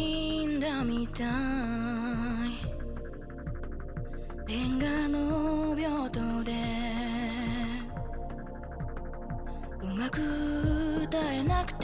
いんだみたい。レンガの病棟でうまく歌えなくて。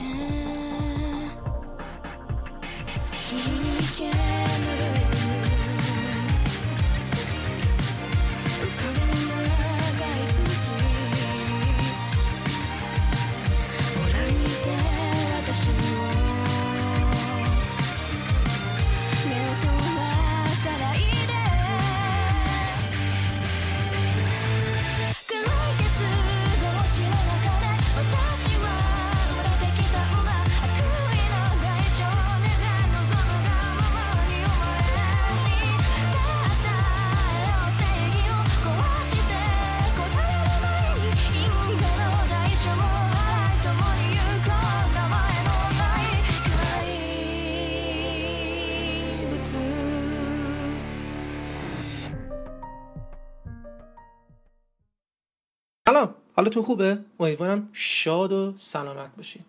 حالتون خوبه؟ امیدوارم شاد و سلامت باشین.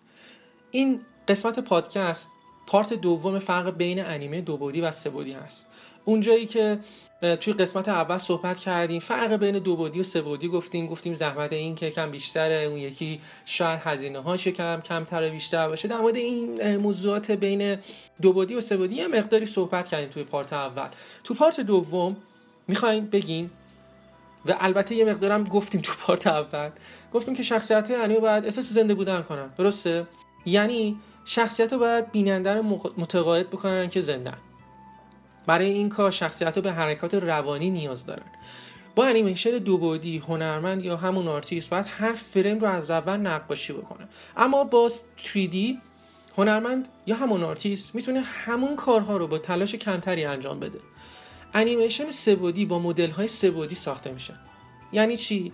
این قسمت پادکست پارت دوم فرق بین انیمه دو بودی و سه بودی هست. اونجایی که توی قسمت اول صحبت کردیم فرق بین دو بودی و سه بودی گفتیم گفتیم زحمت این که کم بیشتره اون یکی شاید هزینه هاش کم کمتر بیشتر باشه. در مورد این موضوعات بین دو بودی و سه بودی یه مقداری صحبت کردیم توی پارت اول. تو پارت دوم می‌خوایم بگیم و البته یه مقدارم گفتیم تو part اول. گفتیم که شخصیت انیمه باید احساس زنده بودن کنن. درسته؟ یعنی شخصیتا باید بیننده رو متقاعد بکنن که زندن. برای این کار شخصیتا به حرکات روانی نیاز دارن. با انیمیشن دو بعدی هنرمند یا همون آرتیست باید هر فریم رو از اول نقاشی بکنه. اما با 3D هنرمند یا همون آرتیست می‌تونه همون کارها رو با تلاش کمتری انجام بده. انیمیشن سه بعدی با مدل های سه بعدی ساخته میشه. یعنی چی؟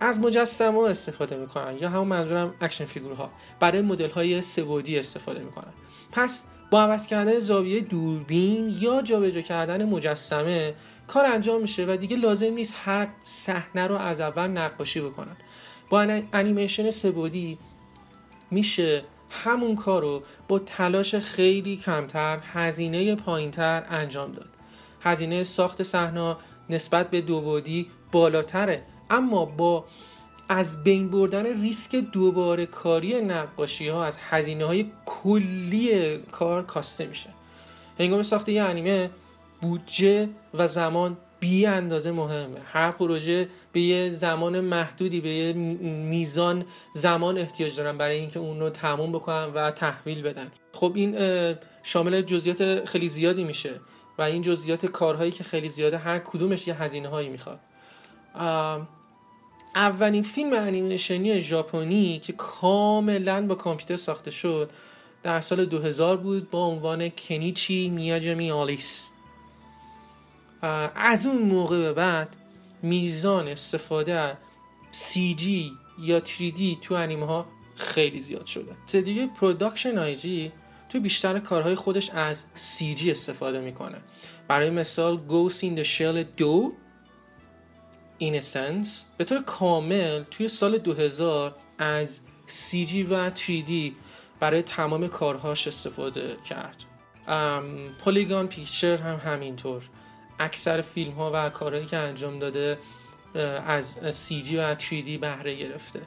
از مجسمه استفاده می‌کنن یا همون منظورم action figure ها برای مدل های سه بعدی استفاده می‌کنن. پس با عوض کردن زاویه دوربین یا جابجا کردن مجسمه کار انجام میشه و دیگه لازم نیست هر صحنه رو از اول نقاشی بکنن. با انیمیشن سه بعدی میشه همون کار رو با تلاش خیلی کمتر هزینه پایینتر انجام داد. هزینه ساخت صحنه نسبت به دو بودی بالاتره. اما با از بین بردن ریسک دوباره کاری نقاشی ها از هزینه های کلی کار کاسته میشه. هنگام ساخت یه انیمه بودجه و زمان بی اندازه مهمه. هر پروژه به یه زمان محدودی به یه میزان زمان احتیاج دارن برای اینکه اون رو تموم بکنن و تحویل بدن. خب این شامل جزئیات خیلی زیادی میشه. و این جزئیات کارهایی که خیلی زیاده هر کدومش یه هزینه هایی می‌خواد اولین فیلم انیمیشنی ژاپنی که کاملا با کامپیوتر ساخته شد در سال 2000 بود با عنوان کنیچی میاجمی آلیس. از اون موقع به بعد میزان استفاده CG یا 3D تو انیمه ها خیلی زیاد شده. استودیو Production I.G تو بیشتر کارهای خودش از CG استفاده می‌کنه. برای مثال Ghost in the Shell 2 In به طور کامل توی سال 2000 از CG و 3D برای تمام کارهاش استفاده کرد. Polygon Picture هم همینطور. اکثر فیلم ها و کارهایی که انجام داده از CG و 3D بهره گرفته.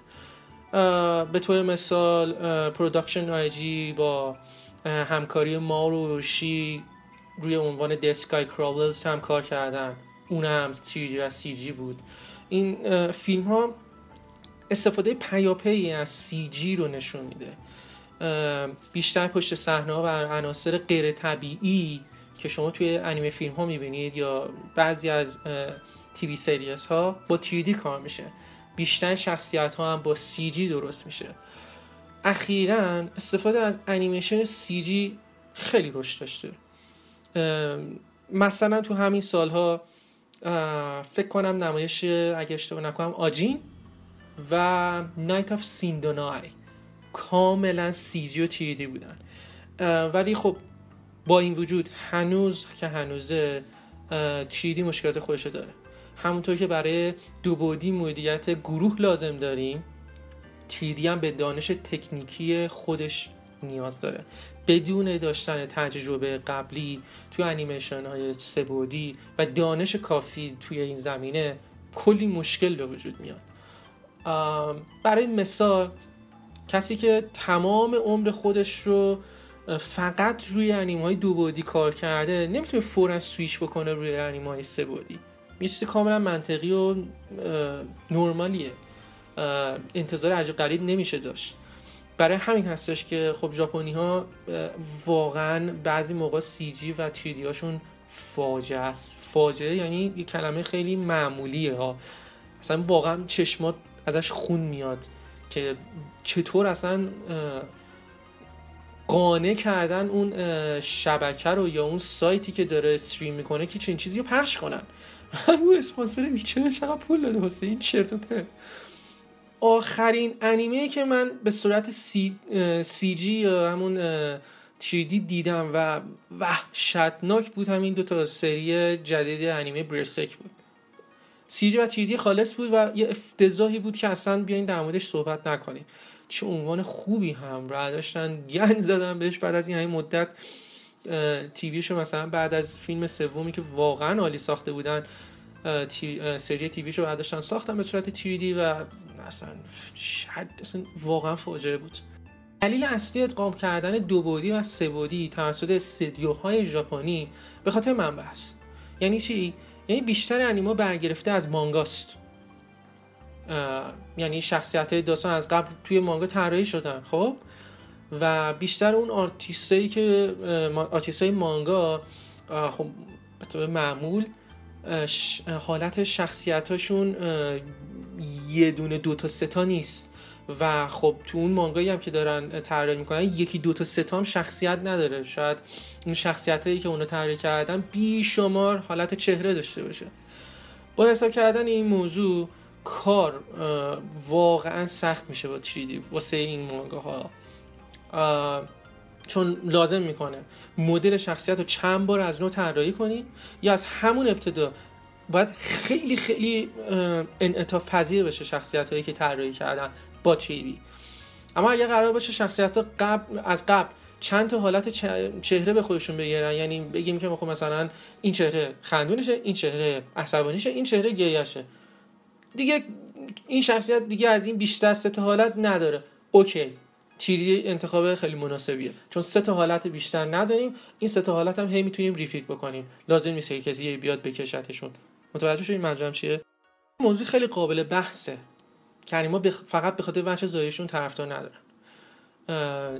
به طور مثال Production I با همکاری ما شی روی عنوان The Sky Crawlers هم کار کردن. اون هم 3D و CG بود. این فیلم ها استفاده پیاپی از CG رو نشون میده. بیشتر پشت صحنه و عناصر غیر طبیعی که شما توی انیمه فیلم ها می‌بینید یا بعضی از TV series ها با 3D کار میشه. بیشتر شخصیت ها هم با CG درست میشه. اخیرا استفاده از انیمیشن CG خیلی رشد داشته. مثلا تو همین سالها فکر کنم نمایش اگه اشتباه نکنم آجین و Knights of Sidonia کاملا CG و 3D بودن. ولی خب با این وجود هنوز که هنوزه تیدی مشکلات خودشو داره. همونطور که برای دو بودی مدیریت گروه لازم داریم تیدی هم به دانش تکنیکی خودش نیاز داره. بدون داشتن تجربه قبلی توی انیمیشن های سبودی و دانش کافی توی این زمینه کلی مشکل به وجود میاد. برای مثال کسی که تمام عمر خودش رو فقط روی انیمه های دو بودی کار کرده نمی‌تونه فورا سویش بکنه روی انیمه های سه بودی یه کاملا منطقی و نرمالیه. انتظار عجب غریب نمیشه داشت. برای همین هستش که خب ژاپنی ها واقعا بعضی موقع سی جی و تریدی هاشون فاجعه است. فاجعه یعنی یه کلمه خیلی معمولیه ها. اصلا واقعا چشمات ازش خون میاد که چطور اصلا قانع کردن اون شبکه رو یا اون سایتی که داره استریم می‌کنه که چنین چیزی رو پخش کنن. اون اسپانسر میچنه چقدر پول داده واسه این چرت و پرت. آخرین انیمه که من به صورت سی, سی جی یا همون تریدی دیدم و وحشتناک بود همین دو تا سری جدید انیمه برسک بود. سی و تیدی خالص بود و یه افتضاحی بود که اصلا بیاین در موردش صحبت نکنیم. چه عنوان خوبی هم را داشتن گند زدن بهش بعد از این همین مدت تیویشو مثلا بعد از فیلم سومی که واقعا عالی ساخته بودن تی، سری تیویشو برداشتن ساختن به صورت تیریدی و اصلا اصلا واقعا فاجعه بود. دلیل اصلی ادغام کردن دو بودی و سه بودی توسط استدیوهای ژاپنی به خاطر منبع است یعنی چی؟ یعنی بیشتر انیمه ها برگرفته از مانگاست. یعنی شخصیت های داستان از قبل توی مانگا طراحی شدن خب؟ و بیشتر اون آرتیستایی که آرتیست های مانگا خب به معمول حالت شخصیتاشون یه دونه دو تا سه تا نیست. و خب تو اون مانگایی هم که دارن طراحی می‌کنن یکی دو تا سه هم شخصیت نداره. شاید اون شخصیت هایی که اونو طراحی کردن بیشمار حالت چهره داشته باشه. با حساب کردن این موضوع کار واقعا سخت میشه با 3D واسه این مانگاها. چون لازم می‌کنه مدل شخصیت رو چند بار از نو طراحی کنی یا از همون ابتدا باید خیلی خیلی انعطاف پذیر بشه شخصیت هایی که طراحی کردن با تیوی اما اگه قرار باشه شخصیت ها قبل از قبل چند تا حالت چهره به خودشون بگیرن یعنی بگیم که خب مثلا این چهره خندونشه این چهره عصبانیشه این چهره گیاشه دیگه این شخصیت دیگه از این بیشتر سه تا حالت نداره. اوکی تیری انتخاب خیلی مناسبیه. چون سه تا حالت بیشتر نداریم این سه تا حالت هم هی می‌تونیم ریپیت بکنیم. لازم نیست که کسی بیاد بکشتشون. متوجه شدید منظورم چیه؟ موضوع خیلی قابل بحثه. که ما فقط به خاطر وجه زایشون طرفدار ندارن.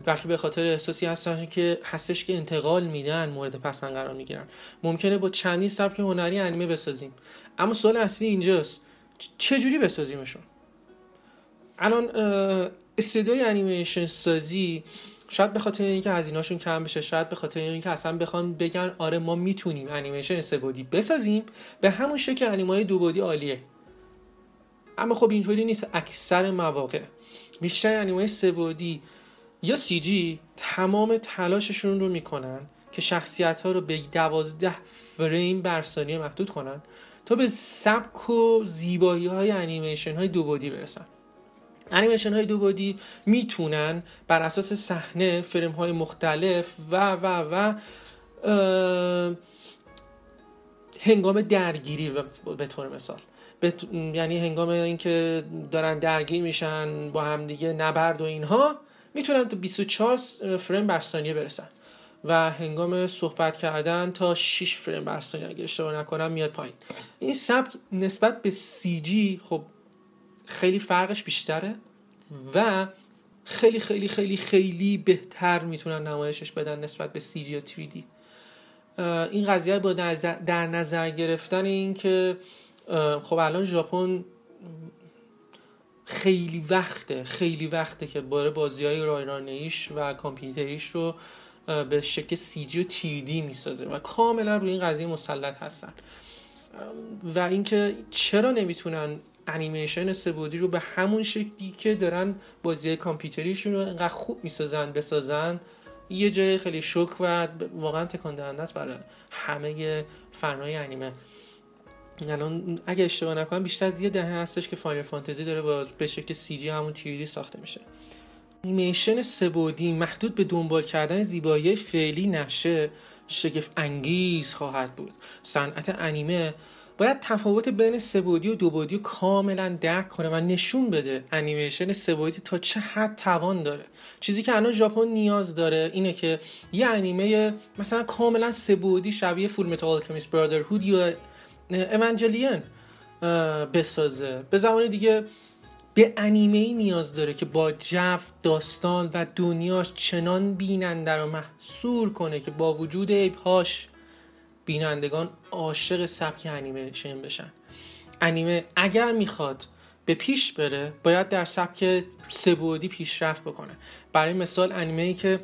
بلکه به خاطر احساسی هستن که هستش که انتقال میدن مورد پسند قرار می‌گیرن. ممکنه با چندین سبک هنری انیمه بسازیم. اما سوال اصلی اینجاست. چجوری بسازیمشون؟ الان استودیوی انیمیشن سازی شاید به خاطر اینکه هزینه‌شون کم بشه شاید به خاطر اینکه اصلا بخوان بگن آره ما می‌تونیم انیمیشن سه بسازیم. به همون شکل انیمای دو بودی عالیه. اما خب اینطوری نیست اکثر مواقع. بیشتر انیمای سه یا سی جی تمام تلاششون رو می‌کنن که شخصیت ها رو به دوازده فریم بر ثانیه محدود کنن تا به سبک و زیبایی های انیمیشن های دو بودی برسن. انیمیشن های دو بودی می‌تونن بر اساس صحنه فریم های مختلف و و و هنگام درگیری به طور مثال. یعنی هنگام اینکه دارن درگیر میشن با همدیگه نبرد و اینها می‌تونن تا 24 فریم بر ثانیه برسن. و هنگام صحبت کردن تا 6 فریم بر ثانیه اگه اشتباه نکنم میاد پایین. این سبک نسبت به سی جی خب خیلی فرقش بیشتره و خیلی خیلی خیلی خیلی بهتر می‌تونن نمایشش بدن نسبت به سی و 3 این قضیه با در نظر گرفتن این که خب الان ژاپن خیلی وقته خیلی وقته که باره بازی های رایرانیش و کامپیوتریش رو به شکل سی جی و تیریدی می‌سازه و کاملا روی این قضیه مسلط هستن. و اینکه چرا نمی‌تونن انیمیشن سه‌بعدی رو به همون شکلی که دارن بازی کامپیوتریشون رو اینقدر خوب می‌سازن بسازن یه جای خیلی شیک و واقعا تکان دهنده است برای همه فنهای انیمه. الان اگه اشتباه نکنم بیشتر از یه دهه هستش که Final Fantasy داره با به شکل CG همون 3D ساخته میشه. انیمیشن سه‌بعدی محدود به دنبال کردن زیبایی فعلی نشه شگفت انگیز خواهد بود. صنعت انیمه باید تفاوت بین سبودی و دوبودی کاملا درک کنه و نشون بده انیمیشن سبودی تا چه حد توان داره. چیزی که الان ژاپن نیاز داره اینه که یه انیمه مثلا کاملا سبودی شبیه فول متال الکمیست برادرهود یا ایونجلیان بسازه. به زمان دیگه به انیمه ای نیاز داره که با جو داستان و دنیاش چنان بیننده رو محصور کنه که با وجود عیبهاش بینندگان عاشق سبک انیمیشن بشن. انیمه اگر می‌خواد به پیش بره باید در سبک سبودی پیشرفت بکنه. برای مثال انیمه ای که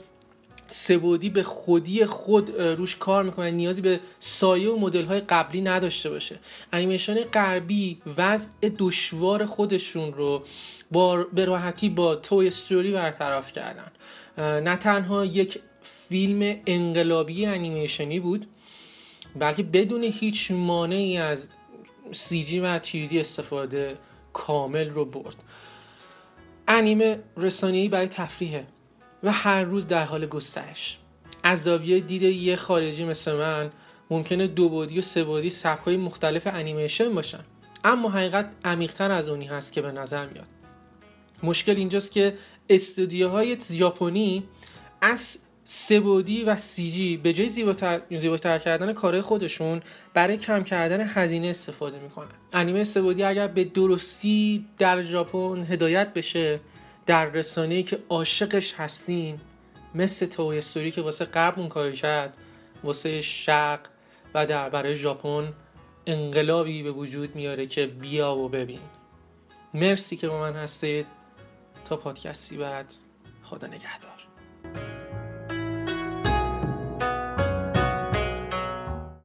سبودی به خودی خود روش کار می‌کنه نیازی به سایه و مدل های قبلی نداشته باشه. انیمیشن غربی وضع دشوار خودشون رو با به راحتی با توی استوری برطرف کردن. نه تنها یک فیلم انقلابی انیمیشنی بود بلکه بدون هیچ مانعی از سی جی و تیریدی استفاده کامل رو برد. انیمه رسانه‌ای برای تفریحه و هر روز در حال گسترش. از زاویه دید یه خارجی مثل من ممکنه دو بودی و سه بودی سبکای مختلف انیمیشن باشن. اما حقیقت عمیقتر از اونی هست که به نظر میاد. مشکل اینجاست که استودیوهای ژاپنی از سبودی و سی جی به جای زیباتر, زیباتر کردن کارهای خودشون برای کم کردن هزینه استفاده می‌کنن. انیمه سبودی اگر به درستی در ژاپن هدایت بشه در رسانه‌ای که عاشقش هستیم مثل توی استوری که واسه قبل اون کاری کرد واسه شق و در برای ژاپن انقلابی به وجود میاره که بیا و ببین. مرسی که با من هستید. تا پادکستی بعد خدا نگهدار.